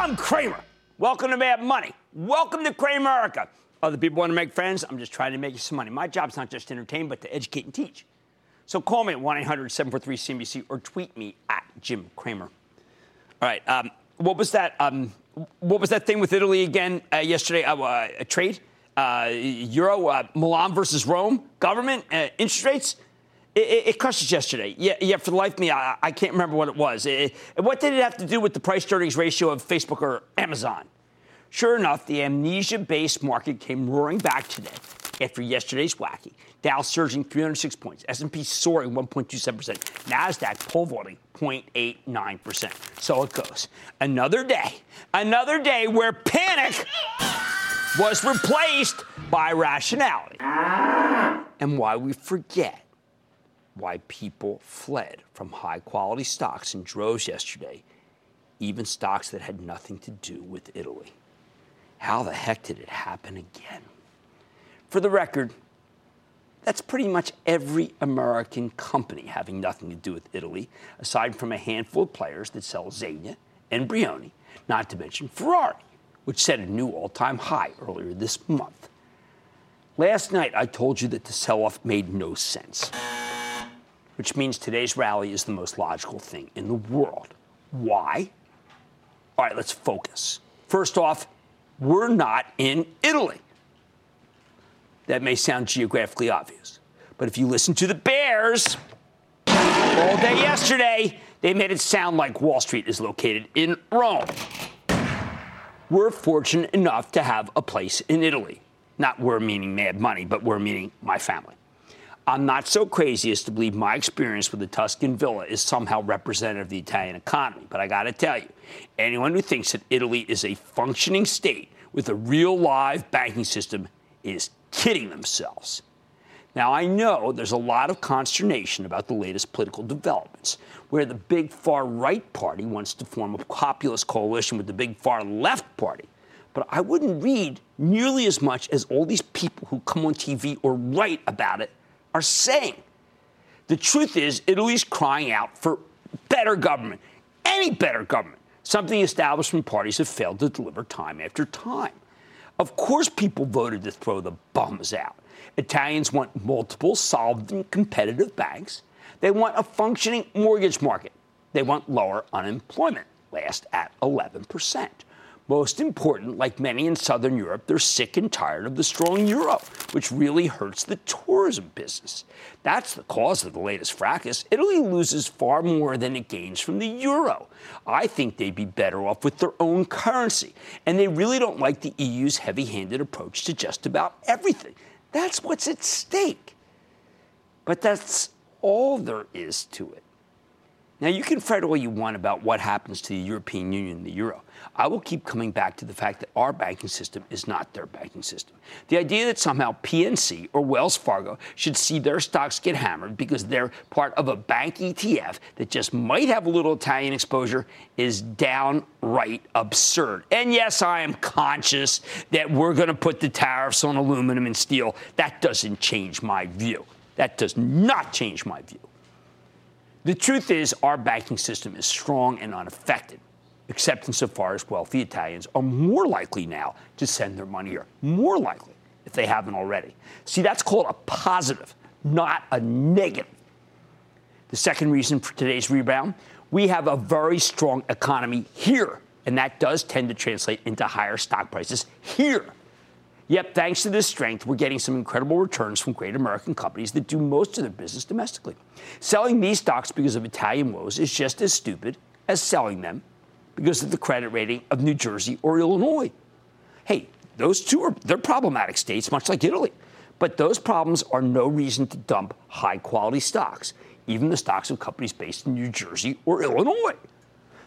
I'm Cramer. Welcome to Mad Money. Welcome to Cramerica. Other people want to make friends. I'm just trying to make you some money. My job's not just to entertain, but to educate and teach. So call me at 1 800 743 CNBC or tweet me at Jim Cramer. All right. Um, what was that? Um, what was that thing with Italy again uh, yesterday? Uh, uh, a trade? Uh, Euro, uh, Milan versus Rome, government, uh, interest rates. It, it, it, us yesterday. Yeah, yeah. For the life of me, I, I can't remember what it was. It, what did it have to do with the price earnings ratio of Facebook or Amazon? Sure enough, the amnesia-based market came roaring back today after yesterday's wacky. Dow surging 306 points, S&P soaring 1.27%, Nasdaq pole vaulting 0.89%. So it goes. Another day, another day where panic was replaced by rationality. And why we forget why people fled from high quality stocks in droves yesterday, even stocks that had nothing to do with Italy. How the heck did it happen again? For the record, that's pretty much every American company having nothing to do with Italy, aside from a handful of players that sell Zegna and Brioni, not to mention Ferrari, which set a new all time high earlier this month. Last night, I told you that the sell off made no sense, which means today's rally is the most logical thing in the world. Why? All right, let's focus. First off, we're not in Italy. That may sound geographically obvious. But if you listen to the Bears all day yesterday, they made it sound like Wall Street is located in Rome. We're fortunate enough to have a place in Italy. Not we're meaning mad money, but we're meaning my family. I'm not so crazy as to believe my experience with the Tuscan villa is somehow representative of the Italian economy, but I got to tell you, anyone who thinks that Italy is a functioning state with a real live banking system is kidding themselves. Now, I know there's a lot of consternation about the latest political developments, where the big far right party wants to form a populist coalition with the big far left party. But I wouldn't read nearly as much as all these people who come on TV or write about it are saying. The truth is, Italy's crying out for better government, any better government, something establishment parties have failed to deliver time after time. Of course, people voted to throw the bums out. Italians want multiple solvent competitive banks. They want a functioning mortgage market. They want lower unemployment, last at 11 percent. Most important, like many in Southern Europe, they're sick and tired of the strong euro, which really hurts the tourism business. That's the cause of the latest fracas. Italy loses far more than it gains from the euro. I think they'd be better off with their own currency, and they really don't like the EU's heavy handed approach to just about everything. That's what's at stake. But that's all there is to it. Now, you can fret all you want about what happens to the European Union the euro. I will keep coming back to the fact that our banking system is not their banking system. The idea that somehow PNC or Wells Fargo should see their stocks get hammered because they're part of a bank ETF that just might have a little Italian exposure is downright absurd. And yes, I am conscious that we're going to put the tariffs on aluminum and steel. That doesn't change my view. That does not change my view. The truth is, our banking system is strong and unaffected except insofar as wealthy Italians are more likely now to send their money here. More likely, if they haven't already. See, that's called a positive, not a negative. The second reason for today's rebound we have a very strong economy here, and that does tend to translate into higher stock prices here. Yep, thanks to this strength, we're getting some incredible returns from great American companies that do most of their business domestically. Selling these stocks because of Italian woes is just as stupid as selling them because of the credit rating of New Jersey or Illinois. Hey, those two are they're problematic states, much like Italy. But those problems are no reason to dump high quality stocks, even the stocks of companies based in New Jersey or Illinois.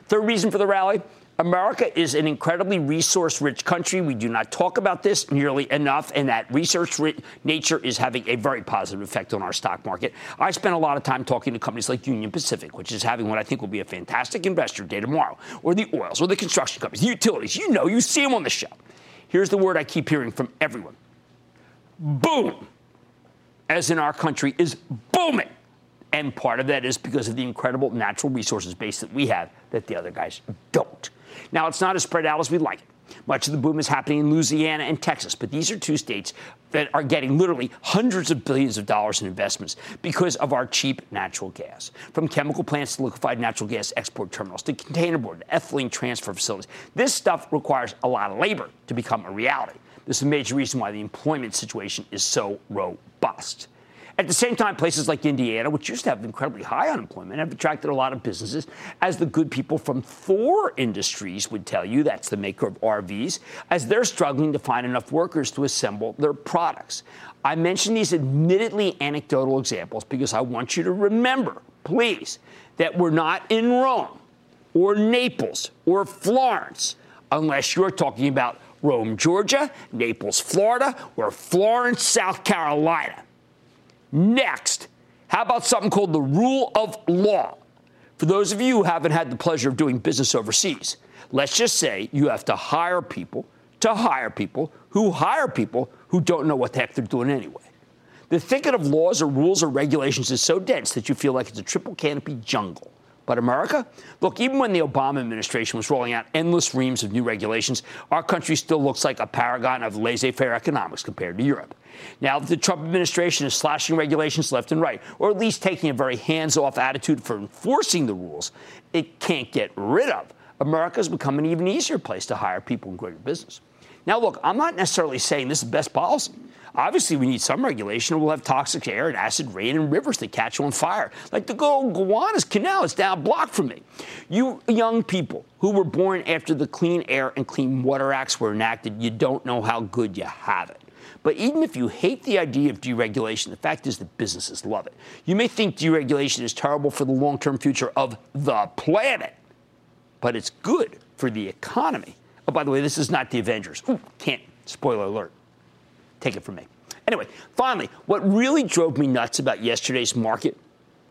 Third reason for the rally America is an incredibly resource rich country. We do not talk about this nearly enough, and that research nature is having a very positive effect on our stock market. I spent a lot of time talking to companies like Union Pacific, which is having what I think will be a fantastic investor day tomorrow, or the oils, or the construction companies, the utilities. You know, you see them on the show. Here's the word I keep hearing from everyone boom, as in our country, is booming. And part of that is because of the incredible natural resources base that we have that the other guys don't. Now, it's not as spread out as we'd like it. Much of the boom is happening in Louisiana and Texas, but these are two states that are getting literally hundreds of billions of dollars in investments because of our cheap natural gas. From chemical plants to liquefied natural gas export terminals to containerboard to ethylene transfer facilities. This stuff requires a lot of labor to become a reality. This is a major reason why the employment situation is so robust. At the same time, places like Indiana, which used to have incredibly high unemployment, have attracted a lot of businesses, as the good people from Thor Industries would tell you, that's the maker of RVs, as they're struggling to find enough workers to assemble their products. I mention these admittedly anecdotal examples because I want you to remember, please, that we're not in Rome or Naples or Florence unless you're talking about Rome, Georgia, Naples, Florida, or Florence, South Carolina. Next, how about something called the rule of law? For those of you who haven't had the pleasure of doing business overseas, let's just say you have to hire people to hire people who hire people who don't know what the heck they're doing anyway. The thicket of laws or rules or regulations is so dense that you feel like it's a triple canopy jungle. But America? Look, even when the Obama administration was rolling out endless reams of new regulations, our country still looks like a paragon of laissez faire economics compared to Europe. Now, the Trump administration is slashing regulations left and right, or at least taking a very hands off attitude for enforcing the rules it can't get rid of. America has become an even easier place to hire people and grow your business. Now, look, I'm not necessarily saying this is best policy. Obviously, we need some regulation, or we'll have toxic air and acid rain and rivers that catch on fire. Like the old Gowanus Canal is down a block from me. You young people who were born after the Clean Air and Clean Water Acts were enacted, you don't know how good you have it. But even if you hate the idea of deregulation, the fact is that businesses love it. You may think deregulation is terrible for the long term future of the planet, but it's good for the economy. Oh, by the way, this is not the Avengers. Ooh, can't. Spoiler alert. Take it from me. Anyway, finally, what really drove me nuts about yesterday's market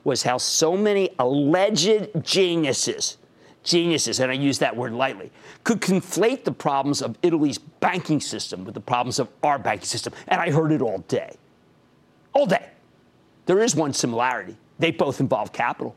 was how so many alleged geniuses geniuses, and I use that word lightly, could conflate the problems of Italy's banking system with the problems of our banking system. And I heard it all day. All day. There is one similarity. They both involve capital.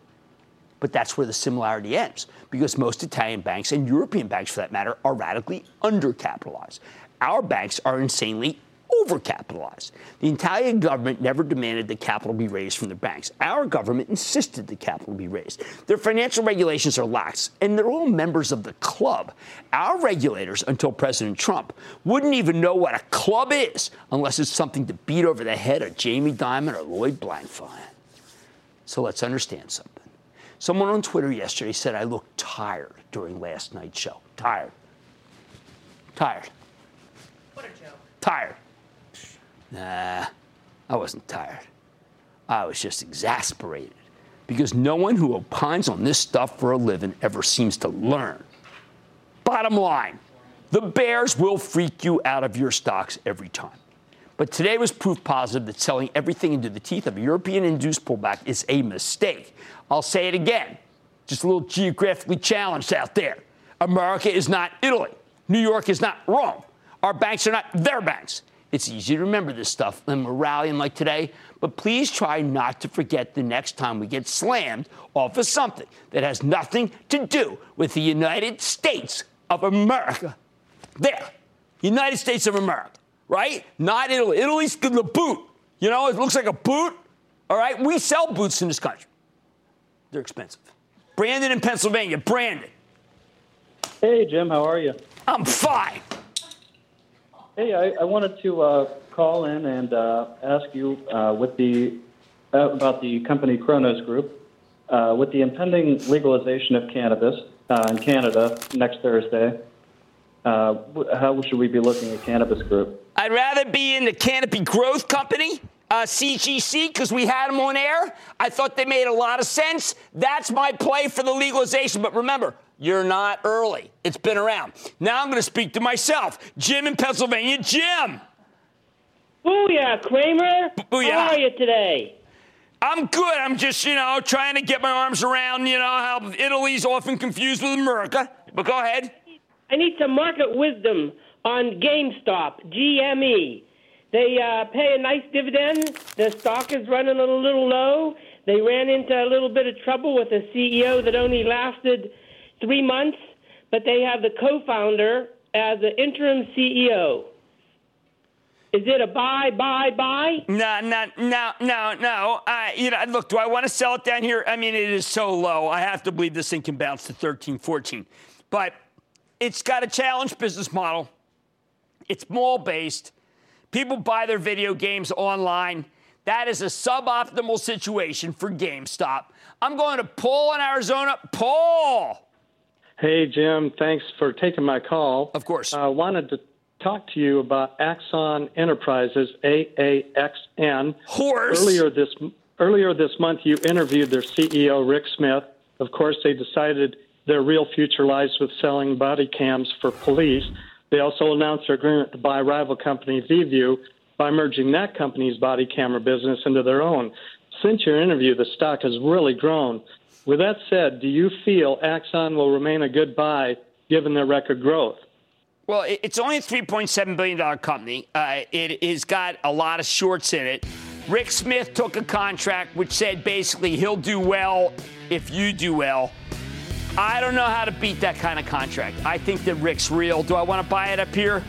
But that's where the similarity ends, because most Italian banks and European banks, for that matter, are radically undercapitalized. Our banks are insanely overcapitalized. The Italian government never demanded that capital be raised from the banks. Our government insisted that capital be raised. Their financial regulations are lax, and they're all members of the club. Our regulators, until President Trump, wouldn't even know what a club is unless it's something to beat over the head of Jamie Dimon or Lloyd Blankfein. So let's understand something. Someone on Twitter yesterday said I looked tired during last night's show. Tired. Tired. What a joke. Tired. Nah, I wasn't tired. I was just exasperated because no one who opines on this stuff for a living ever seems to learn. Bottom line the bears will freak you out of your stocks every time. But today was proof positive that selling everything into the teeth of a European induced pullback is a mistake. I'll say it again, just a little geographically challenged out there. America is not Italy, New York is not Rome. Our banks are not their banks. It's easy to remember this stuff when we're rallying like today, but please try not to forget the next time we get slammed off of something that has nothing to do with the United States of America. There, United States of America, right? Not Italy. Italy's the boot. You know, it looks like a boot. All right, we sell boots in this country. They're expensive. Brandon in Pennsylvania. Brandon. Hey, Jim, how are you? I'm fine. Hey, I, I wanted to uh, call in and uh, ask you uh, with the uh, about the company Cronos Group uh, with the impending legalization of cannabis uh, in Canada next Thursday. how should we be looking at Cannabis Group? I'd rather be in the Canopy Growth Company. uh, CGC because we had them on air. I thought they made a lot of sense. That's my play for the legalization. But remember, you're not early. It's been around. Now I'm going to speak to myself. Jim in Pennsylvania. Jim. Booyah, Cramer. Booyah. How are you today? I'm good. I'm just, you know, trying to get my arms around, you know, how Italy's often confused with America. But go ahead. I need some market wisdom on GameStop, GME. They uh, pay a nice dividend. The stock is running a little low. They ran into a little bit of trouble with a CEO that only lasted three months, but they have the co founder as the interim CEO. Is it a buy, buy, buy? No, no, no, no, no. You know, look, do I want to sell it down here? I mean, it is so low. I have to believe this thing can bounce to 13, 14. But it's got a challenge business model. It's mall based. People buy their video games online. That is a suboptimal situation for GameStop. I'm going to Paul in Arizona. Paul. Hey, Jim. Thanks for taking my call. Of course. I uh, wanted to talk to you about Axon Enterprises, AAXN. Horse. Earlier this earlier this month, you interviewed their CEO, Rick Smith. Of course, they decided their real future lies with selling body cams for police. They also announced their agreement to buy rival company VIEVU by merging that company's body camera business into their own. Since your interview, the stock has really grown. With that said, do you feel Axon will remain a good buy given their record growth? Well, it's only a $3.7 billion company. Uh, it has got a lot of shorts in it. Rick Smith took a contract which said basically he'll do well if you do well. I don't know how to beat that kind of contract. I think that Rick's real. Do I want to buy it up here?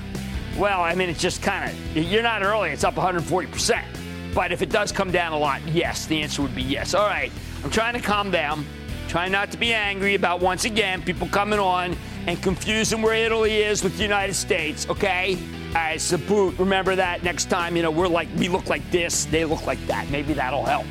Well, I mean, it's just kind of, you're not early, it's up 140%. But if it does come down a lot, yes, the answer would be yes. All right, I'm trying to calm down, trying not to be angry about once again people coming on and confusing where Italy is with the United States, okay? Right, so boot, remember that next time, you know, we're like, we look like this, they look like that. Maybe that'll help.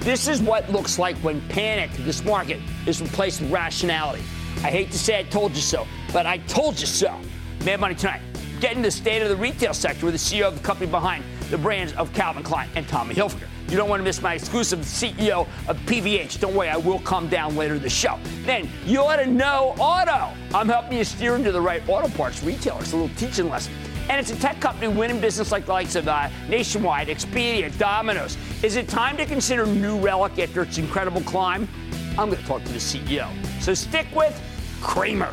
This is what looks like when panic, this market, is replaced with rationality. I hate to say I told you so, but I told you so. Mad Money tonight. Getting the state of the retail sector with the CEO of the company behind the brands of Calvin Klein and Tommy Hilfiger. You don't want to miss my exclusive CEO of PVH. Don't worry, I will come down later in the show. Then you ought to know auto. I'm helping you steer into the right auto parts retailers. A little teaching lesson. And it's a tech company winning business like the likes of uh, Nationwide, Expedia, Domino's. Is it time to consider New Relic after its incredible climb? I'm going to talk to the CEO. So stick with Cramer.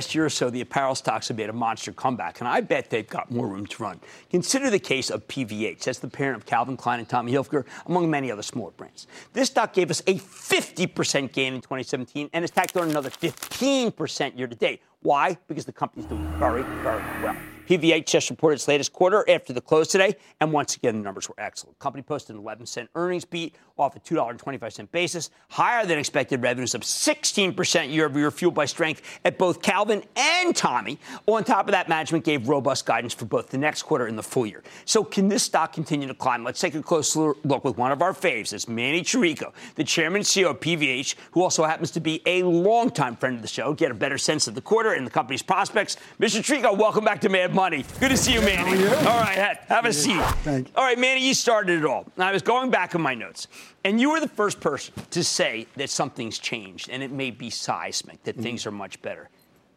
last year or so, the apparel stocks have made a monster comeback, and I bet they've got more room to run. Consider the case of PVH. That's the parent of Calvin Klein and Tommy Hilfiger, among many other smaller brands. This stock gave us a 50% gain in 2017 and has tacked on another 15% year to date. Why? Because the company's doing very, very well. PVH just reported its latest quarter after the close today, and once again, the numbers were excellent. Company posted an 11 cent earnings beat off a $2.25 basis, higher than expected revenues of 16% year over year, fueled by strength at both Calvin and Tommy. On top of that, management gave robust guidance for both the next quarter and the full year. So, can this stock continue to climb? Let's take a closer look with one of our faves. It's Manny Chirico, the chairman and CEO of PVH, who also happens to be a longtime friend of the show. Get a better sense of the quarter and the company's prospects. Mr. Chirico, welcome back to Mad Money. Good to see you, Manny. All right, have a seat. Thank you. All right, Manny, you started it all. I was going back in my notes, and you were the first person to say that something's changed, and it may be seismic, that mm-hmm. things are much better.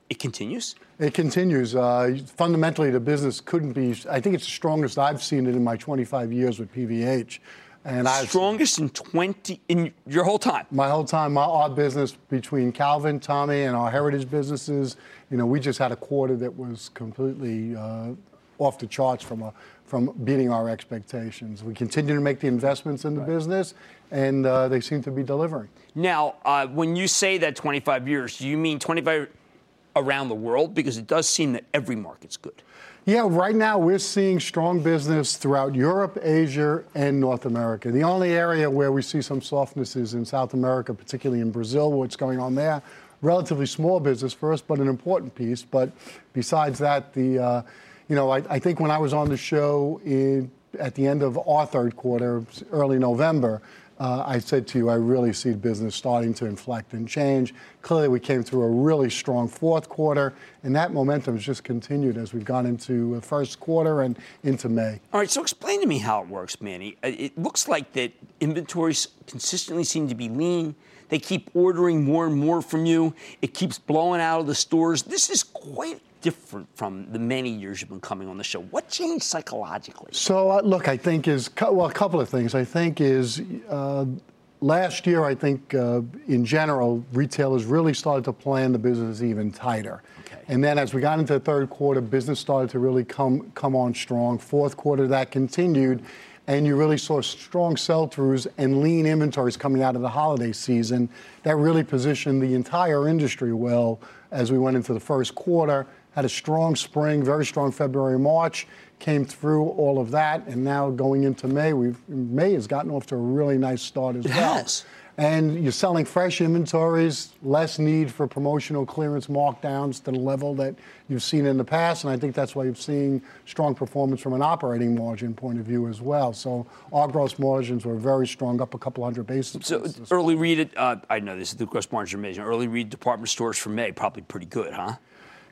It continues? It continues. Uh, fundamentally, the business couldn't be, I think it's the strongest I've seen it in my 25 years with PVH. And I strongest in 20 in your whole time. My whole time, my our business between Calvin, Tommy, and our heritage businesses. You know, we just had a quarter that was completely uh, off the charts from a, from beating our expectations. We continue to make the investments in the right. business, and uh, they seem to be delivering. Now, uh, when you say that 25 years, do you mean 25? around the world? Because it does seem that every market's good. Yeah, right now we're seeing strong business throughout Europe, Asia, and North America. The only area where we see some softness is in South America, particularly in Brazil, what's going on there. Relatively small business for us, but an important piece. But besides that, the uh, you know, I, I, think when I was on the show in, at the end of our third quarter, early November, uh, I said to you, I really see business starting to inflect and change. Clearly, we came through a really strong fourth quarter, and that momentum has just continued as we've gone into the first quarter and into May. All right, so explain to me how it works, Manny. Uh, it looks like that inventories consistently seem to be lean. They keep ordering more and more from you. It keeps blowing out of the stores. This is quite different from the many years you've been coming on the show. What changed psychologically? So, uh, look, I think is well, a couple of things. I think is uh, last year. I think uh, in general, retailers really started to plan the business even tighter. Okay. And then as we got into the third quarter, business started to really come come on strong. Fourth quarter, that continued. And you really saw strong sell throughs and lean inventories coming out of the holiday season. That really positioned the entire industry well as we went into the first quarter had a strong spring, very strong February, March, came through all of that, and now going into May, we've May has gotten off to a really nice start as it well. Has. And you're selling fresh inventories, less need for promotional clearance markdowns to the level that you've seen in the past. And I think that's why you're seeing strong performance from an operating margin point of view as well. So our gross margins were very strong, up a couple hundred basis so points. So early read, uh, I know this is the gross margin amazing. Early read department stores for May, probably pretty good, huh?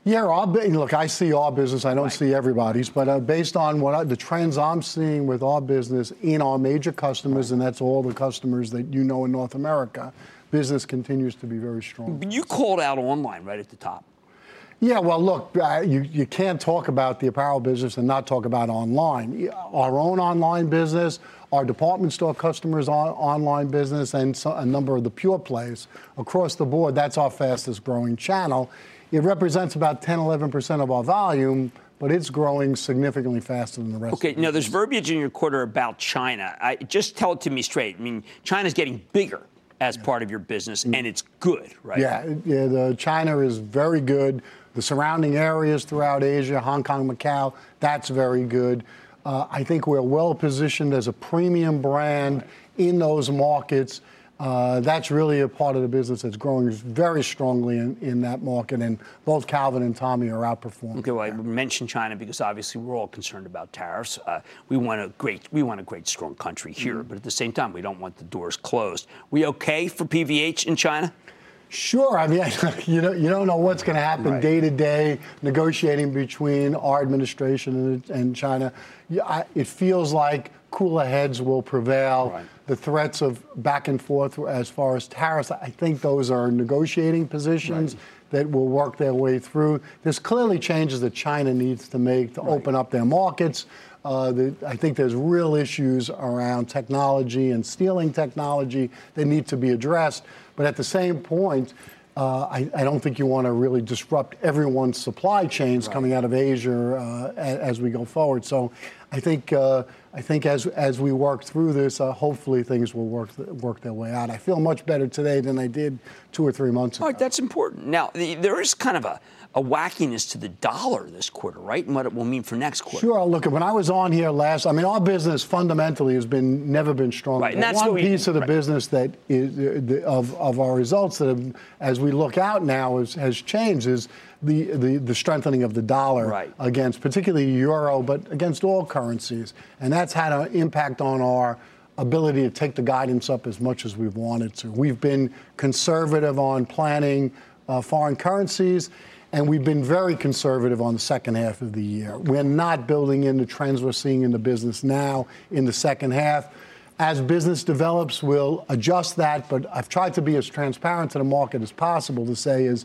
Yeah, our, look, I see all business. I don't right. see everybody's, but uh, based on what I, the trends I'm seeing with our business in our major customers, right. and that's all the customers that you know in North America, business continues to be very strong. But you called out online right at the top. Yeah, well, look, uh, you, you can't talk about the apparel business and not talk about online. Our own online business, our department store customers' on, online business, and so, a number of the pure plays across the board, that's our fastest growing channel. It represents about 10, 11% of our volume, but it's growing significantly faster than the rest. Okay, now there's verbiage in your quarter about China. I, just tell it to me straight. I mean, China's getting bigger as yeah. part of your business, and it's good, right? Yeah, yeah. The China is very good. The surrounding areas throughout Asia, Hong Kong, Macau, that's very good. Uh, I think we're well positioned as a premium brand right. in those markets. Uh, that's really a part of the business that's growing very strongly in, in that market, and both Calvin and Tommy are outperforming. Okay, well, I mentioned China because obviously we're all concerned about tariffs. Uh, we want a great, we want a great, strong country here, mm-hmm. but at the same time, we don't want the doors closed. We okay for PVH in China? Sure. I mean, you know, you don't know what's going to happen day to day negotiating between our administration and, and China. I, it feels like cooler heads will prevail. Right. The threats of back and forth as far as tariffs, I think those are negotiating positions. Right. That will work their way through. There's clearly changes that China needs to make to right. open up their markets. Uh, the, I think there's real issues around technology and stealing technology that need to be addressed. But at the same point, uh, I, I, don't think you want to really disrupt everyone's supply chains right. coming out of Asia uh, as, as, we go forward. So I think uh, I think as as we work through this, uh, hopefully things will work work their way out. I feel much better today than I did two or three months ago. All right, that's important. Now the, there is kind of a a wackiness to the dollar this quarter, right? And what it will mean for next quarter. Sure. Look, when I was on here last, I mean, our business fundamentally has been never been strong. Right. And that's one we, piece of the right. business that is the, of of our results that, have, as we look out now, is, has changed is. The, the, the strengthening of the dollar right. against particularly euro, but against all currencies. And that's had an impact on our ability to take the guidance up as much as we've wanted to. We've been conservative on planning uh, foreign currencies and we've been very conservative on the second half of the year. We're not building in the trends we're seeing in the business now in the second half. As business develops, we'll adjust that, but I've tried to be as transparent to the market as possible to say is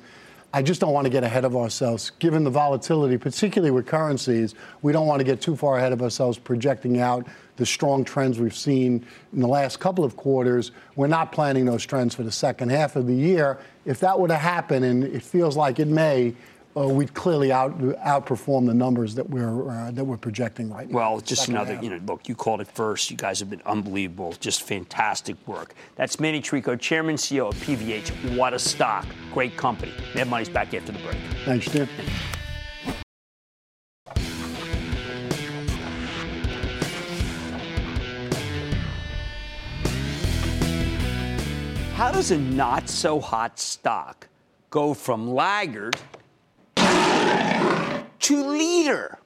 I just don't want to get ahead of ourselves. Given the volatility, particularly with currencies, we don't want to get too far ahead of ourselves projecting out the strong trends we've seen in the last couple of quarters. We're not planning those trends for the second half of the year. If that were to happen, and it feels like it may, uh, we'd clearly out, outperform the numbers that we're uh, that we're projecting right now. Well, just Second another, half. you know, look, you called it first. You guys have been unbelievable. Just fantastic work. That's Manny Chirico, Chairman CEO of PVH. What a stock. Great company. Mad Money's back after the break. Thanks, Jim. How does a not so hot stock go from laggard to leader?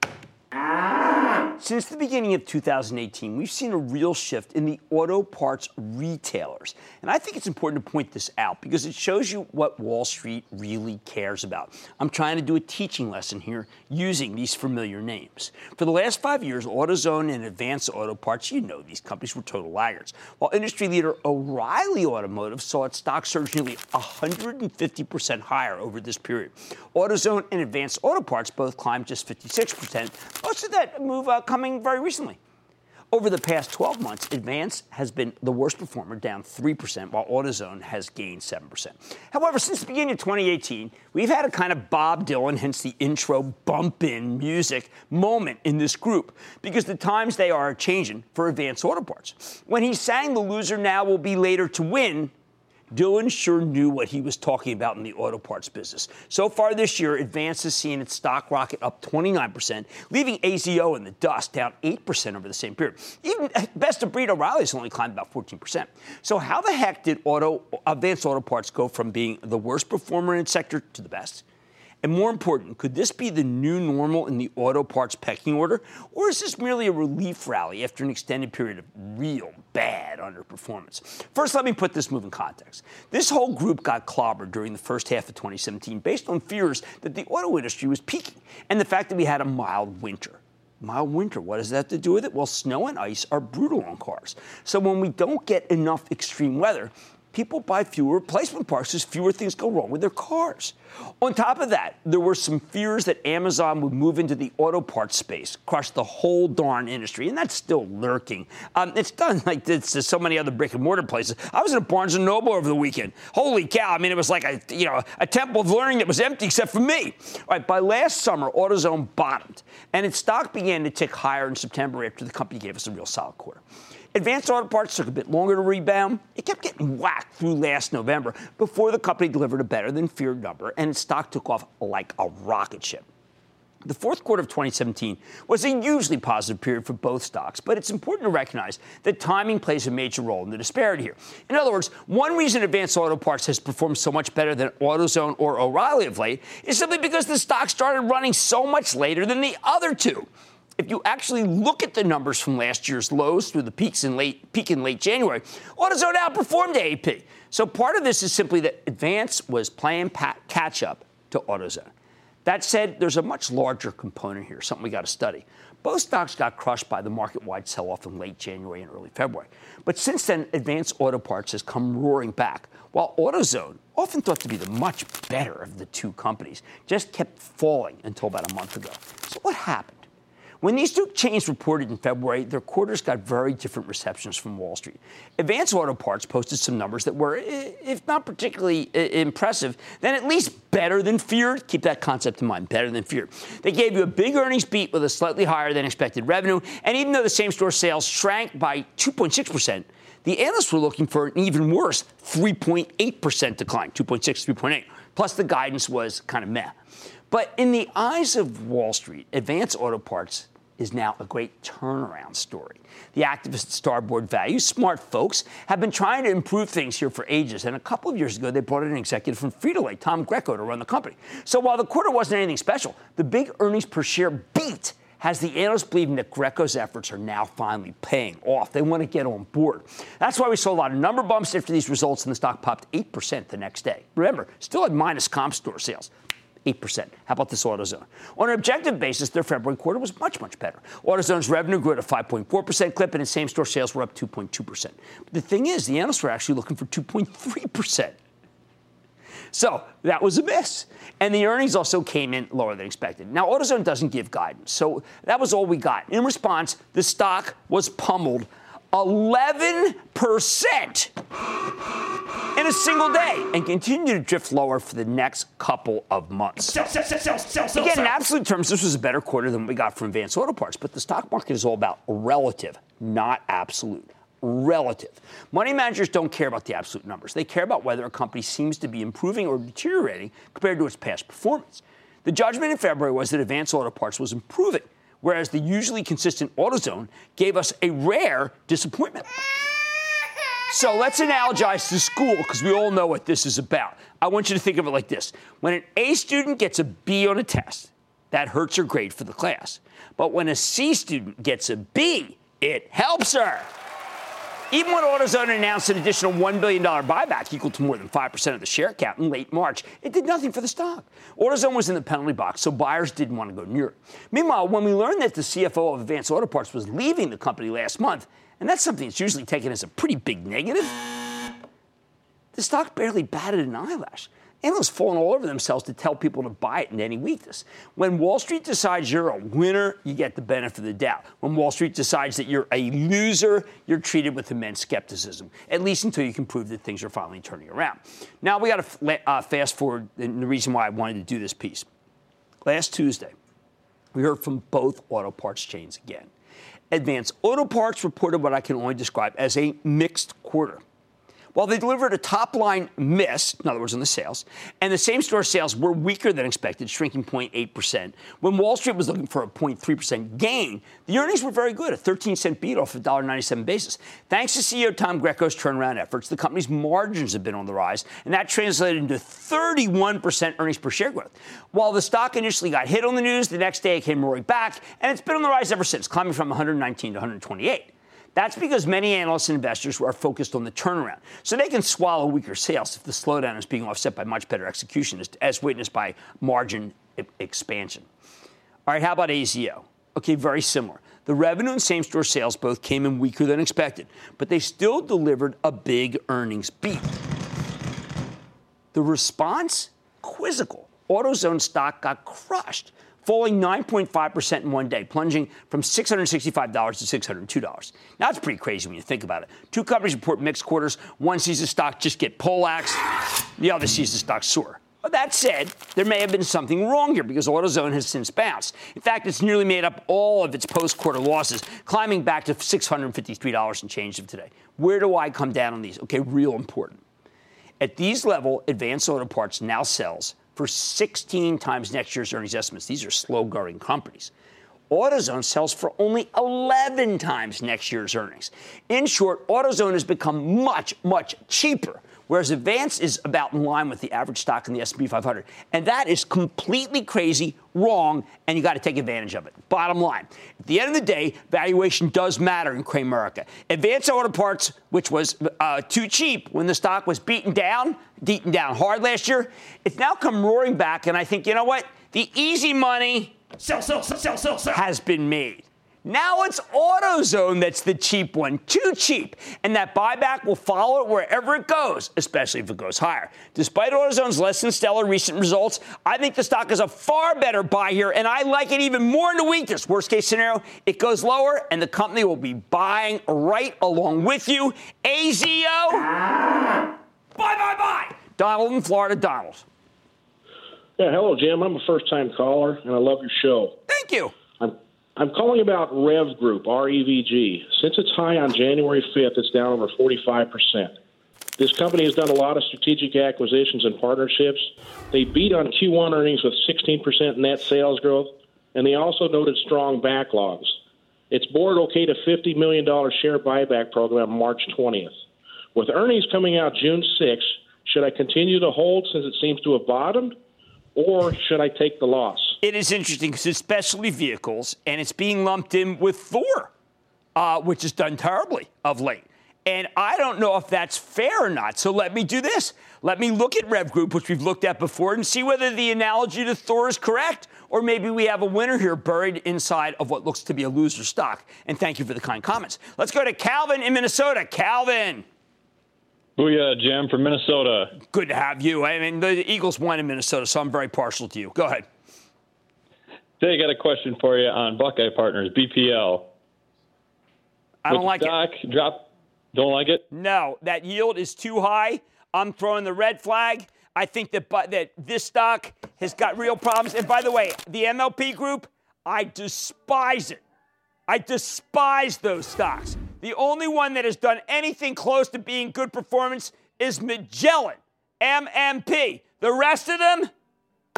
Since the beginning of 2018, we've seen a real shift in the auto parts retailers. And I think it's important to point this out because it shows you what Wall Street really cares about. I'm trying to do a teaching lesson here using these familiar names. For the last five years, AutoZone and Advance Auto Parts, you know these companies were total laggards. While industry leader O'Reilly Automotive saw its stock surge nearly 150% higher over this period. AutoZone and Advance Auto Parts both climbed just 56%, most of that move uh, coming very recently. Over the past 12 months, Advance has been the worst performer, down 3%, while AutoZone has gained 7%. However, since the beginning of 2018, we've had a kind of Bob Dylan, hence the intro bump in music moment in this group, because the times they are changing for Advance Auto Parts. When he sang The Loser Now Will Be Later to Win, Dylan sure knew what he was talking about in the auto parts business. So far this year, Advance has seen its stock rocket up 29%, leaving AZO in the dust, down 8% over the same period. Even best of breed O'Reilly's only climbed about 14%. So how the heck did auto Advance Auto Parts go from being the worst performer in its sector to the best? And more important, could this be the new normal in the auto parts pecking order? Or is this merely a relief rally after an extended period of real bad underperformance? First, let me put this move in context. This whole group got clobbered during the first half of 2017 based on fears that the auto industry was peaking and the fact that we had a mild winter. Mild winter, what does that have to do with it? Well, snow and ice are brutal on cars. So when we don't get enough extreme weather, people buy fewer replacement parts fewer things go wrong with their cars. On top of that, there were some fears that Amazon would move into the auto parts space, crush the whole darn industry, and that's still lurking. Um, it's done like this to so many other brick and mortar places. I was in a Barnes and Noble over the weekend. Holy cow! I mean, it was like a you know a temple of learning that was empty except for me. All right, by last summer, AutoZone bottomed, and its stock began to tick higher in September after the company gave us a real solid quarter. Advanced Auto Parts took a bit longer to rebound. It kept getting whacked through last November before the company delivered a better than feared number, and its stock took off like a rocket ship. The fourth quarter of 2017 was a hugely positive period for both stocks, but it's important to recognize that timing plays a major role in the disparity here. In other words, one reason Advanced Auto Parts has performed so much better than AutoZone or O'Reilly of late is simply because the stock started running so much later than the other two if you actually look at the numbers from last year's lows through the peaks in late peak in late January, AutoZone outperformed AAP. So part of this is simply that Advance was playing pat- catch up to AutoZone. That said, there's a much larger component here, something we got to study. Both stocks got crushed by the market-wide sell-off in late January and early February. But since then, Advance Auto Parts has come roaring back, while AutoZone, often thought to be the much better of the two companies, just kept falling until about a month ago. So what happened? When these two chains reported in February, their quarters got very different receptions from Wall Street. Advance Auto Parts posted some numbers that were, if not particularly impressive, then at least better than feared. Keep that concept in mind, better than feared. They gave you a big earnings beat with a slightly higher than expected revenue, and even though the same store sales shrank by 2.6%, the analysts were looking for an even worse 3.8% decline, 2.6, 3.8. Plus, the guidance was kind of meh. But in the eyes of Wall Street, Advance Auto Parts is now a great turnaround story. The activist Starboard Value, smart folks, have been trying to improve things here for ages. And a couple of years ago, they brought in an executive from Frito-Lay, Tom Greco, to run the company. So while the quarter wasn't anything special, the big earnings per share beat has the analysts believing that Greco's efforts are now finally paying off. They want to get on board. That's why we saw a lot of number bumps after these results, and the stock popped 8% the next day. Remember, still had minus comp store sales. 8%. How about this AutoZone? On an objective basis, their February quarter was much, much better. AutoZone's revenue grew at a 5.4% clip, and its same store sales were up 2.2%. But the thing is, the analysts were actually looking for 2.3%. So that was a miss. And the earnings also came in lower than expected. Now, AutoZone doesn't give guidance, so that was all we got. In response, the stock was pummeled 11%. in a single day and continue to drift lower for the next couple of months. Sell, sell, sell, sell, sell, sell. Again, in absolute terms, this was a better quarter than we got from Advanced Auto Parts, but the stock market is all about relative, not absolute. Relative. Money managers don't care about the absolute numbers. They care about whether a company seems to be improving or deteriorating compared to its past performance. The judgment in February was that Advanced Auto Parts was improving, whereas the usually consistent AutoZone gave us a rare disappointment. So let's analogize to school because we all know what this is about. I want you to think of it like this when an A student gets a B on a test, that hurts her grade for the class. But when a C student gets a B, it helps her. Even when AutoZone announced an additional $1 billion buyback equal to more than 5% of the share count in late March, it did nothing for the stock. AutoZone was in the penalty box, so buyers didn't want to go near it. Meanwhile, when we learned that the CFO of Advanced Auto Parts was leaving the company last month, and that's something that's usually taken as a pretty big negative, the stock barely batted an eyelash. Analysts falling all over themselves to tell people to buy it in any weakness. When Wall Street decides you're a winner, you get the benefit of the doubt. When Wall Street decides that you're a loser, you're treated with immense skepticism, at least until you can prove that things are finally turning around. Now we got to uh, fast forward, and the reason why I wanted to do this piece. Last Tuesday, we heard from both auto parts chains again. Advance Auto Parts reported what I can only describe as a mixed quarter. While they delivered a top line miss, in other words, on the sales, and the same store sales were weaker than expected, shrinking 0.8%, when Wall Street was looking for a 0.3% gain, the earnings were very good, a 13 cent beat off a $1.97 basis. Thanks to CEO Tom Greco's turnaround efforts, the company's margins have been on the rise, and that translated into 31% earnings per share growth. While the stock initially got hit on the news, the next day it came roaring back, and it's been on the rise ever since, climbing from 119 to 128. That's because many analysts and investors are focused on the turnaround. So they can swallow weaker sales if the slowdown is being offset by much better execution, as, witnessed by margin expansion. All right, how about AZO? Okay, very similar. The revenue and same store sales both came in weaker than expected, but they still delivered a big earnings beat. The response? Quizzical. AutoZone stock got crushed, falling 9.5% in one day, plunging from $665 to $602. Now, that's pretty crazy when you think about it. Two companies report mixed quarters. One sees the stock just get poleaxed, the other sees the stock soar. But that said, there may have been something wrong here because AutoZone has since bounced. In fact, it's nearly made up all of its post quarter losses, climbing back to $653 and change of today. Where do I come down on these? Okay, real important. At these level, Advanced Auto Parts now sells for 16 times next year's earnings estimates. These are slow growing companies. AutoZone sells for only 11 times next year's earnings. In short, AutoZone has become much, much cheaper, whereas Advance is about in line with the average stock in the S&P 500. And that is completely crazy, wrong, and you got to take advantage of it. Bottom line, at the end of the day, valuation does matter in Cramerica. Advance Auto Parts, which was uh, too cheap when the stock was beaten down, beaten down hard last year, it's now come roaring back, and I think, you know what? The easy money Sell, sell, sell, sell, sell, sell. has been made. Now it's AutoZone that's the cheap one, too cheap, and that buyback will follow it wherever it goes, especially if it goes higher. Despite AutoZone's less than stellar recent results, I think the stock is a far better buy here, and I like it even more in the weakness. Worst case scenario, it goes lower, and the company will be buying right along with you. AZO, bye, bye, bye. Donald in Florida, Donald. Yeah, hello, Jim. I'm a first time caller, and I love your show. Thank you. I'm, calling about Rev Group, REVG. Since its high on January 5th, it's down over 45%. This company has done a lot of strategic acquisitions and partnerships. They beat on Q1 earnings with 16% net sales growth, and they also noted strong backlogs. Its board okayed a $50 million share buyback program March 20th. With earnings coming out June 6th, should I continue to hold since it seems to have bottomed, or should I take the loss? It is interesting because it's specialty vehicles and it's being lumped in with Thor, uh, which has done terribly of late. And I don't know if that's fair or not. So let me do this. Let me look at Rev Group, which we've looked at before, and see whether the analogy to Thor is correct, or maybe we have a winner here buried inside of what looks to be a loser stock. And thank you for the kind comments. Let's go to Calvin in Minnesota. Calvin. Booyah, Jim from Minnesota. Good to have you. I mean, the Eagles won in Minnesota, so I'm very partial to you. Go ahead. Today, I got a question for you on Buckeye Partners, BPL. I don't With like it. stock drop. Don't like it? No, that yield is too high. I'm throwing the red flag. I think that, that this stock has got real problems. And by the way, the MLP group, I despise it. I despise those stocks. The only one that has done anything close to being good performance is Magellan, MMP. The rest of them,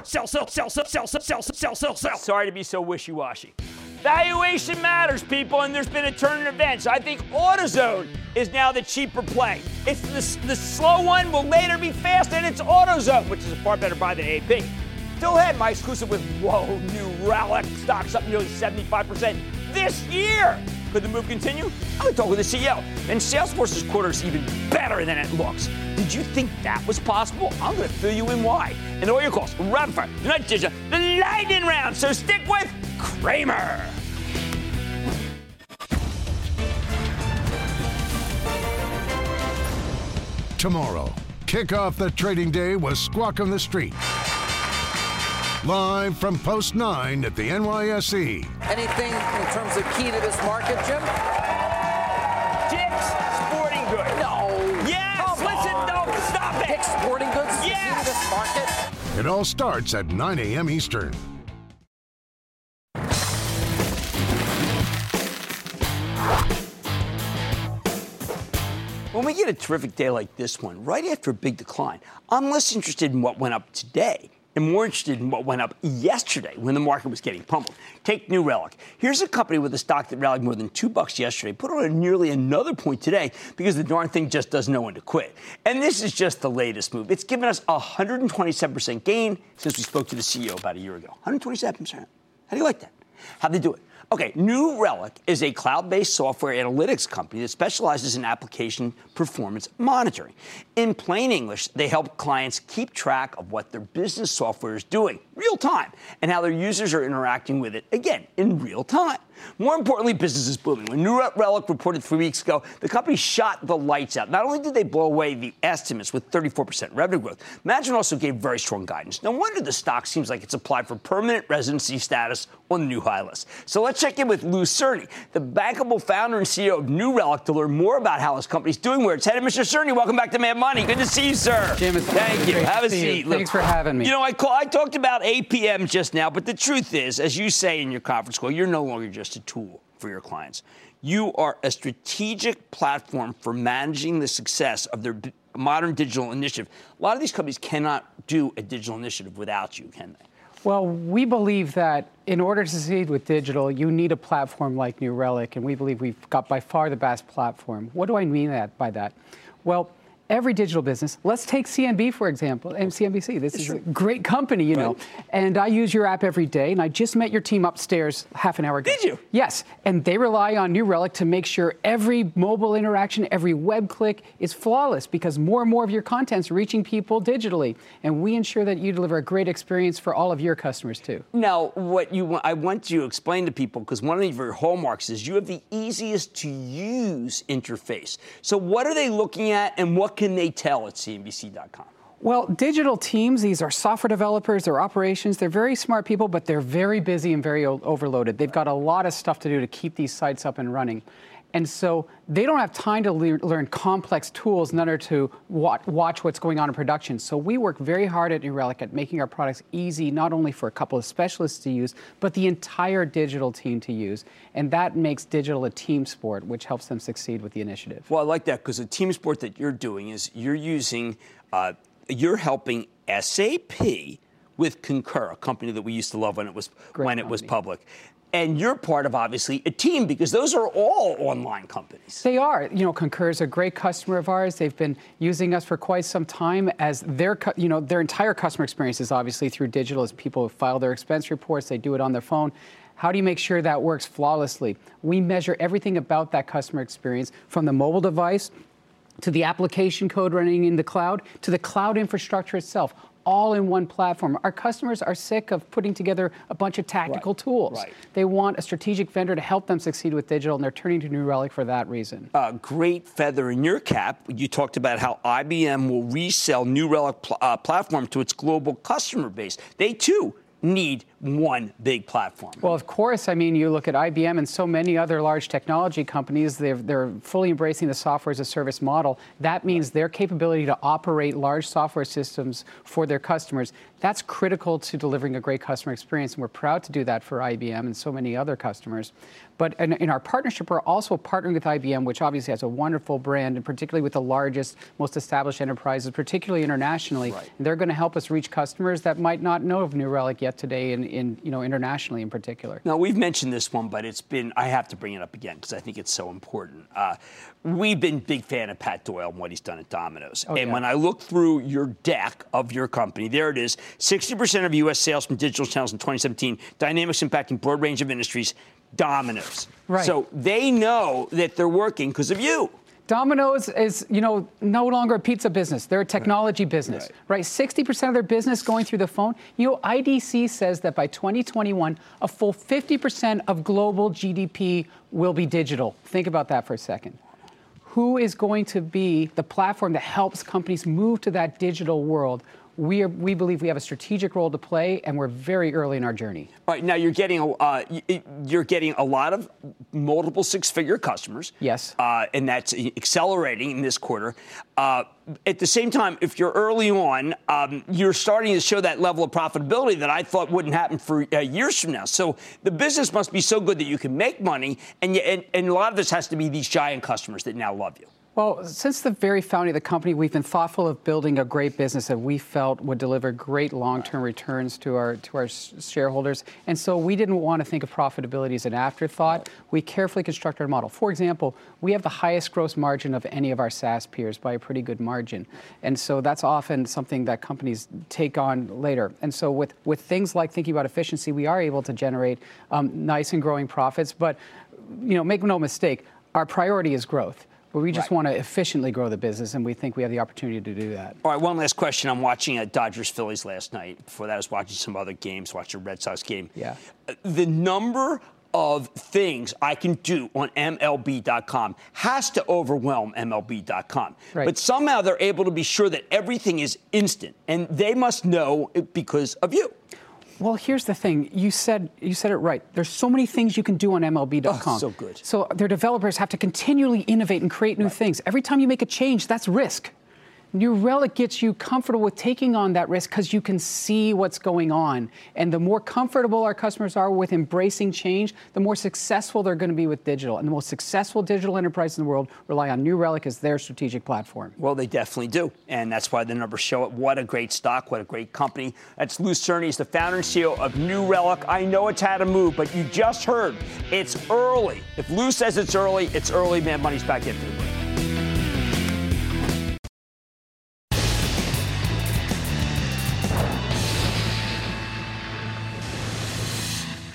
sell, sell, sell, sell, sell, sell, sell, sell, sell, sell. Sorry to be so wishy-washy. Valuation matters, people, and there's been a turn in events. I think AutoZone is now the cheaper play. It's the, the slow one will later be fast, and it's AutoZone, which is a far better buy than AP. Still ahead, my exclusive with whoa, new Relic stocks up nearly 75% this year. Could the move continue? I'm going to talk with the CEO. And Salesforce's quarter is even better than it looks. Did you think that was possible? I'm going to fill you in why. And all your calls, rapid fire, the night the lightning round. So stick with Cramer. Tomorrow, kick off the trading day with Squawk on the Street. Live from Post 9 at the NYSE. Anything in terms of key to this market, Jim? Dick's Sporting Goods. No. Yes. Come Listen, on. no, stop it. Dick's Sporting Goods is Yes. the key to this market? It all starts at 9 a.m. Eastern. When we get a terrific day like this one, right after a big decline, I'm less interested in what went up today and more interested in what went up yesterday when the market was getting pummeled. Take New Relic. Here's a company with a stock that rallied more than two bucks yesterday, put on nearly another point today because the darn thing just doesn't know when to quit. And this is just the latest move. It's given us a 127% gain since we spoke to the CEO about a year ago. 127%. How do you like that? How'd they do it? Okay, New Relic is a cloud based software analytics company that specializes in application performance monitoring. In plain English, they help clients keep track of what their business software is doing real time and how their users are interacting with it, again, in real time. More importantly, business is booming. When New Relic reported three weeks ago, the company shot the lights out. Not only did they blow away the estimates with 34% revenue growth, management also gave very strong guidance. No wonder the stock seems like it's applied for permanent residency status on the new high list. So let's check in with Lew Cirne, the bankable founder and CEO of New Relic, to learn more about how his company's doing, where it's headed. Mr. Cirne, welcome back to Mad Money. Good to see you, sir. Jim, it's Thank you. Have a seat. Look, Thanks for having me. You know, I, call, I talked about APM just now, but the truth is, as you say in your conference call, you're no longer just a tool for your clients. You are a strategic platform for managing the success of their modern digital initiative. A lot of these companies cannot do a digital initiative without you, can they? Well, we believe that in order to succeed with digital, you need a platform like New Relic, and we believe we've got by far the best platform. What do I mean that by that? Well, every digital business. Let's take CNB for example, and CNBC. This is a great company, you know. And I use your app every day. And I just met your team upstairs half an hour ago. Did you? Yes. And they rely on New Relic to make sure every mobile interaction, every web click is flawless because more and more of your content's reaching people digitally. And we ensure that you deliver a great experience for all of your customers too. Now, what you want, I want you to explain to people because one of your hallmarks is you have the easiest to use interface. So, what are they looking at, and what can they tell at CNBC.com? Well, digital teams, these are software developers, they're operations, they're very smart people, but they're very busy and very overloaded. They've got a lot of stuff to do to keep these sites up and running. And so they don't have time to le- learn complex tools in order to wa- watch what's going on in production. So we work very hard at New Relic at making our products easy, not only for a couple of specialists to use, but the entire digital team to use. And that makes digital a team sport, which helps them succeed with the initiative. Well, I like that because the team sport that you're doing is you're using, uh, you're helping SAP with Concur, a company that we used to love when it was Great when it was public, and you're part of obviously a team because those are all online companies. They are. You know, Concur is a great customer of ours. They've been using us for quite some time as their, you know, their entire customer experience is obviously through digital. As people file their expense reports, they do it on their phone. How do you make sure that works flawlessly? We measure everything about that customer experience from the mobile device to the application code running in the cloud to the cloud infrastructure itself. All in one platform. Our customers are sick of putting together a bunch of tactical Right, tools. right. They want a strategic vendor to help them succeed with digital, and they're turning to New Relic for that reason. a great feather in your cap. You talked about how IBM will resell New Relic pl- uh, platform to its global customer base. They too need one big platform. Well, of course. I mean, you look at IBM and so many other large technology companies, they're, they're fully embracing the software as a service model. That means their capability to operate large software systems for their customers. That's critical to delivering a great customer experience, and we're proud to do that for IBM and so many other customers. But in, in, our partnership, we're also partnering with IBM, which obviously has a wonderful brand, and particularly with the largest, most established enterprises, particularly internationally. Right. They're going to help us reach customers that might not know of New Relic yet today, in you know internationally in particular. Now we've mentioned this one, but it's been I have to bring it up again because I think it's so important. Uh, we've been big fan of Pat Doyle and what he's done at Domino's. Oh, and yeah. when I look through your deck of your company, there it is: 60% of U.S. sales from digital channels in 2017. Dynamics impacting broad range of industries. Domino's. Right. So they know that they're working because of you. Domino's is, you know, no longer a pizza business. They're a technology right. business, right. right? 60% of their business going through the phone. You know, IDC says that by 2021, a full 50% of global GDP will be digital. Think about that for a second. Who is going to be the platform that helps companies move to that digital world? We, are, we believe we have a strategic role to play, and we're very early in our journey. All right, now you're getting uh, you're getting a lot of multiple six-figure customers. Yes, uh, and that's accelerating in this quarter. Uh, at the same time, if you're early on, um, you're starting to show that level of profitability that I thought wouldn't happen for uh, years from now. So the business must be so good that you can make money, and, you, and, and a lot of this has to be these giant customers that now love you. Well, since the very founding of the company, we've been thoughtful of building a great business that we felt would deliver great long-term returns to our to our shareholders. And so we didn't want to think of profitability as an afterthought. We carefully constructed our model. For example, we have the highest gross margin of any of our SaaS peers by a pretty good margin. And so that's often something that companies take on later. And so with with things like thinking about efficiency, we are able to generate um, nice and growing profits. But you know, make no mistake, our priority is growth. But we just right. want to efficiently grow the business, and we think we have the opportunity to do that. All right, one last question. I'm watching at Dodgers Phillies last night. Before that, I was watching some other games, watching a Red Sox game. Yeah. Uh, the number of things I can do on MLB.com has to overwhelm MLB.com. Right. But somehow they're able to be sure that everything is instant, and they must know because of you. Well, here's the thing. You said you said it right. There's so many things you can do on MLB.com. Oh, so good. So their developers have to continually innovate and create new right. things. Every time you make a change, that's risk. New Relic gets you comfortable with taking on that risk because you can see what's going on. And the more comfortable our customers are with embracing change, the more successful they're going to be with digital. And the most successful digital enterprise in the world rely on New Relic as their strategic platform. Well, they definitely do. And that's why the numbers show it. What a great stock, what a great company. That's Lew Cirne, he's the founder and CEO of New Relic. I know it's had a move, but you just heard it's early. If Lew says it's early, it's early. Man, money's back into the break.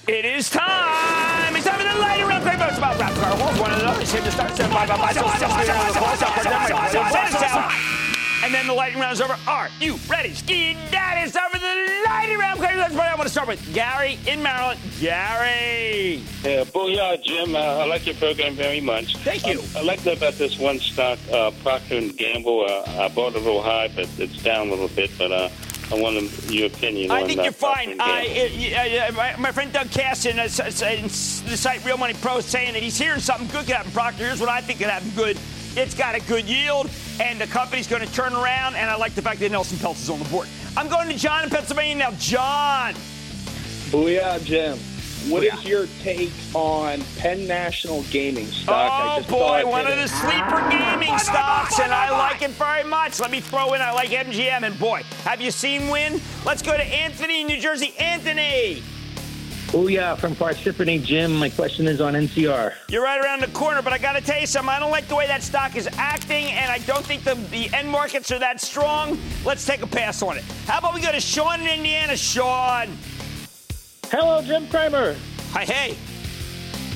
It is time. It's time for the lightning round. Great about rap car. One those. Here to start. Five, five, five, and then the lightning round is over. Are you ready? Ski it's time for the lightning round. Okay, let's I want to start with Gary in Maryland. Gary. Yeah, booyah, Jim. Uh, I like your program very much. Thank you. I, I like about this one stock, uh, Procter and Gamble. Uh, I bought it a little high, but it's down a little bit. But uh, I want your opinion I think you're fine. I, uh, my, my, friend Doug Casson, uh, uh, the site Real Money Pro, is saying that he's hearing something good could happen. Procter, here's what I think could happen good. It's got a good yield, and the company's going to turn around, and I like the fact that Nelson Peltz is on the board. I'm going to John in Pennsylvania now. John. Booyah, Jim. what What is your take on Penn National Gaming stock? Oh boy, one of the sleeper gaming stocks, very much. Let me throw in, I like MGM, and boy, have you seen Wynn? Let's go to Anthony in New Jersey. Anthony. Oh yeah, from Parsippany Jim. My question is on NCR. You're right around the corner, but I got to tell you something. I don't like the way that stock is acting, and I don't think the, the end markets are that strong. Let's take a pass on it. How about we go to Sean in Indiana? Sean. Hello, Jim Cramer. Hi, hey.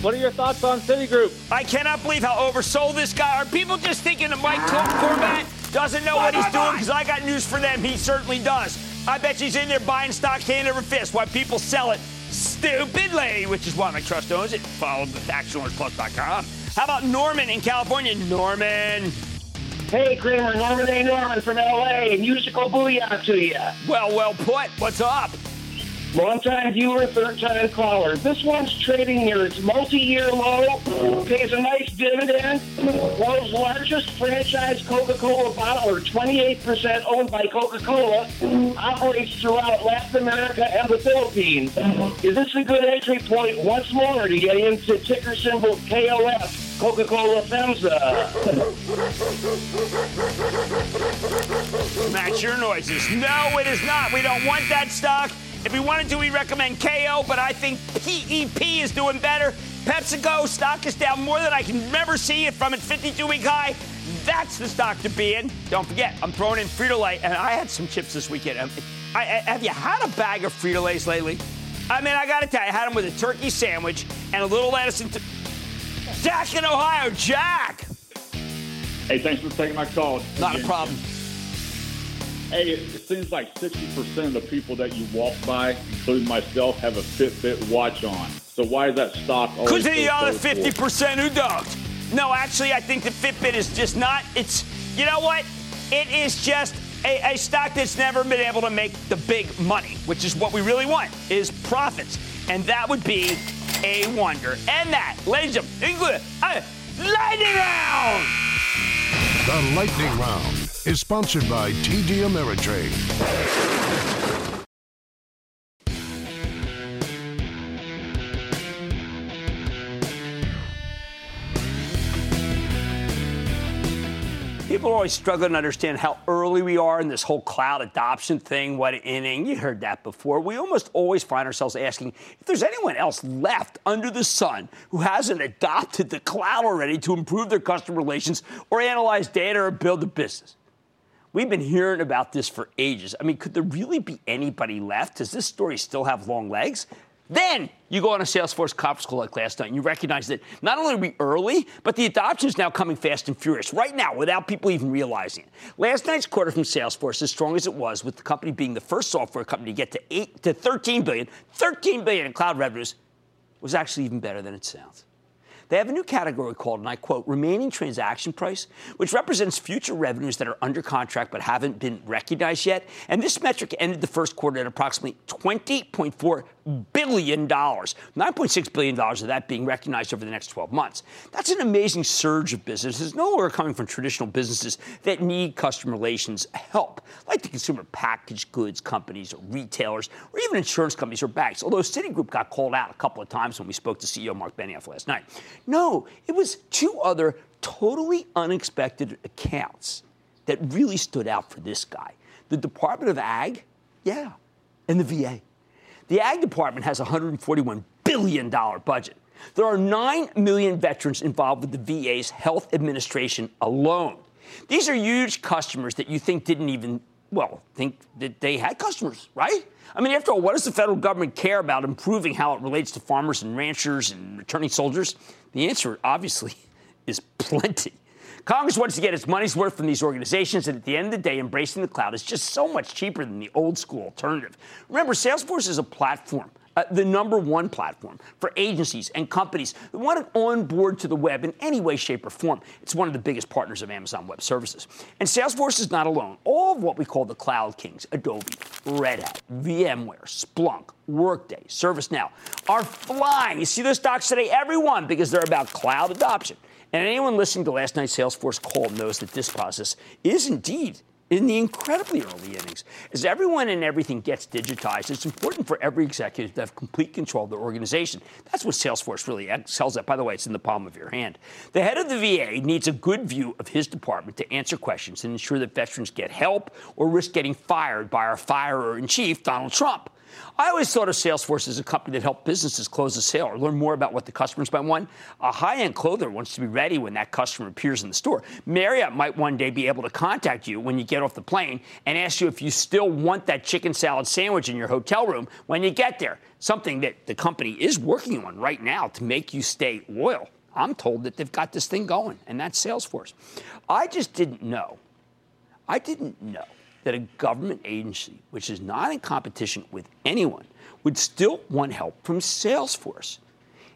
What are your thoughts on Citigroup? I cannot believe how oversold this guy. Are people just thinking that Mike Corbat doesn't know what he's doing? Because I got news for them. He certainly does. I bet he's in there buying stock hand over fist while people sell it stupidly, which is why my trust owns it. Follow the actionalertsplus.com. How about Norman in California? Norman. Hey, Cramer, Norman A. Norman from LA. Musical booyah to you. Well, well put. What's up? Long time viewer, third time caller. This one's trading near its multi-year low, pays a nice dividend. World's largest franchise Coca-Cola bottler, 28% owned by Coca-Cola, operates throughout Latin America and the Philippines. Is this a good entry point once more to get into ticker symbol KOF, Coca-Cola FEMSA? Match your noises. No, it is not. We don't want that stock. If we wanted to, we recommend KO, but I think PEP is doing better. PepsiCo stock is down more than I can remember seeing it from its 52-week high. That's the stock to be in. Don't forget, I'm throwing in Frito-Lay, and I had some chips this weekend. Um, I, I, have you had a bag of Frito-Lays lately? I mean, I got to tell you, I had them with a turkey sandwich and a little lettuce and... T- Jack in Ohio. Jack! Hey, thanks for taking my call. Not a problem. Hey, it seems like 60% of the people that you walk by, including myself, have a Fitbit watch on. So why is that stock always Because of the other 50% who don't. No, actually, I think the Fitbit is just not. It's, you know what? It is just a, a stock that's never been able to make the big money, which is what we really want, is profits. And that would be a wonder. And that, ladies and gentlemen, lightning round! The Lightning Round is sponsored by TD Ameritrade. People are always struggling to understand how early we are in this whole cloud adoption thing. What inning? You heard that before. We almost always find ourselves asking if there's anyone else left under the sun who hasn't adopted the cloud already to improve their customer relations or analyze data or build a business. We've been hearing about this for ages. I mean, could there really be anybody left? Does this story still have long legs? Then you go on a Salesforce conference call like last night, and you recognize that not only are we early, but the adoption is now coming fast and furious right now without people even realizing it. Last night's quarter from Salesforce, as strong as it was, with the company being the first software company to get to eight to 13 billion, 13 billion in cloud revenues, was actually even better than it sounds. They have a new category called, and I quote, remaining transaction price, which represents future revenues that are under contract but haven't been recognized yet. And this metric ended the first quarter at approximately $20.4 billion, $9.6 billion of that being recognized over the next 12 months. That's an amazing surge of businesses, no longer coming from traditional businesses that need customer relations help, like the consumer packaged goods companies or retailers or even insurance companies or banks, although Citigroup got called out a couple of times when we spoke to CEO Marc Benioff last night. No, it was two other totally unexpected accounts that really stood out for this guy the Department of Ag, yeah, and the VA. The Ag Department has a $141 billion budget. There are 9 million veterans involved with the VA's health administration alone. These are huge customers that you think didn't even, well, think that they had customers, right? I mean, after all, what does the federal government care about improving how it relates to farmers and ranchers and returning soldiers? The answer, obviously, is plenty. Congress wants to get its money's worth from these organizations, and at the end of the day, embracing the cloud is just so much cheaper than the old school alternative. Remember, Salesforce is a platform. Uh, the number one platform for agencies and companies that want to onboard to the web in any way, shape, or form. It's one of the biggest partners of Amazon Web Services. And Salesforce is not alone. All of what we call the cloud kings Adobe, Red Hat, VMware, Splunk, Workday, ServiceNow are flying. You see those stocks today, everyone, because they're about cloud adoption. And anyone listening to last night's Salesforce call knows that this process is indeed in the incredibly early innings. As everyone and everything gets digitized, it's important for every executive to have complete control of their organization. That's what Salesforce really excels at. By the way, it's in the palm of your hand. The head of the VA needs a good view of his department to answer questions and ensure that veterans get help or risk getting fired by our firer in chief, Donald Trump. I always thought of Salesforce as a company that helped businesses close a sale or learn more about what the customers might want. A high end clothier wants to be ready when that customer appears in the store. Marriott might one day be able to contact you when you get off the plane and ask you if you still want that chicken salad sandwich in your hotel room when you get there. Something that the company is working on right now to make you stay loyal. I'm told that they've got this thing going, and that's Salesforce. I just didn't know. I didn't know that a government agency, which is not in competition with anyone, would still want help from Salesforce.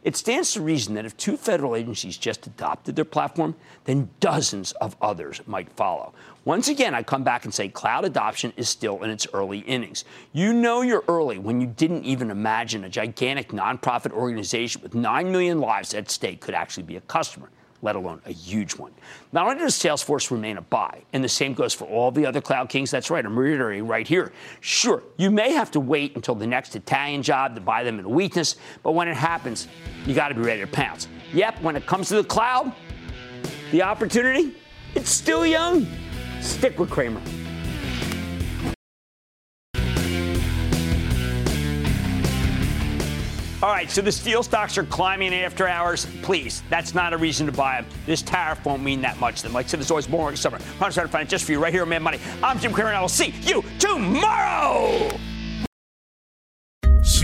It stands to reason that if two federal agencies just adopted their platform, then dozens of others might follow. Once again, I come back and say cloud adoption is still in its early innings. You know you're early when you didn't even imagine a gigantic nonprofit organization with 9 million lives at stake could actually be a customer let alone a huge one. Not only does Salesforce remain a buy, and the same goes for all the other cloud kings, that's right, I'm reiterating right here. Sure, you may have to wait until the next Italian job to buy them in a weakness, but when it happens, you got to be ready to pounce. Yep, when it comes to the cloud, the opportunity, it's still young. Stick with Cramer. All right, so the steel stocks are climbing after hours. Please, that's not a reason to buy them. This tariff won't mean that much to them. Like I said, there's always more summer. I'm trying to find it just for you right here on Mad Money. I'm Jim Cramer, and I will see you tomorrow.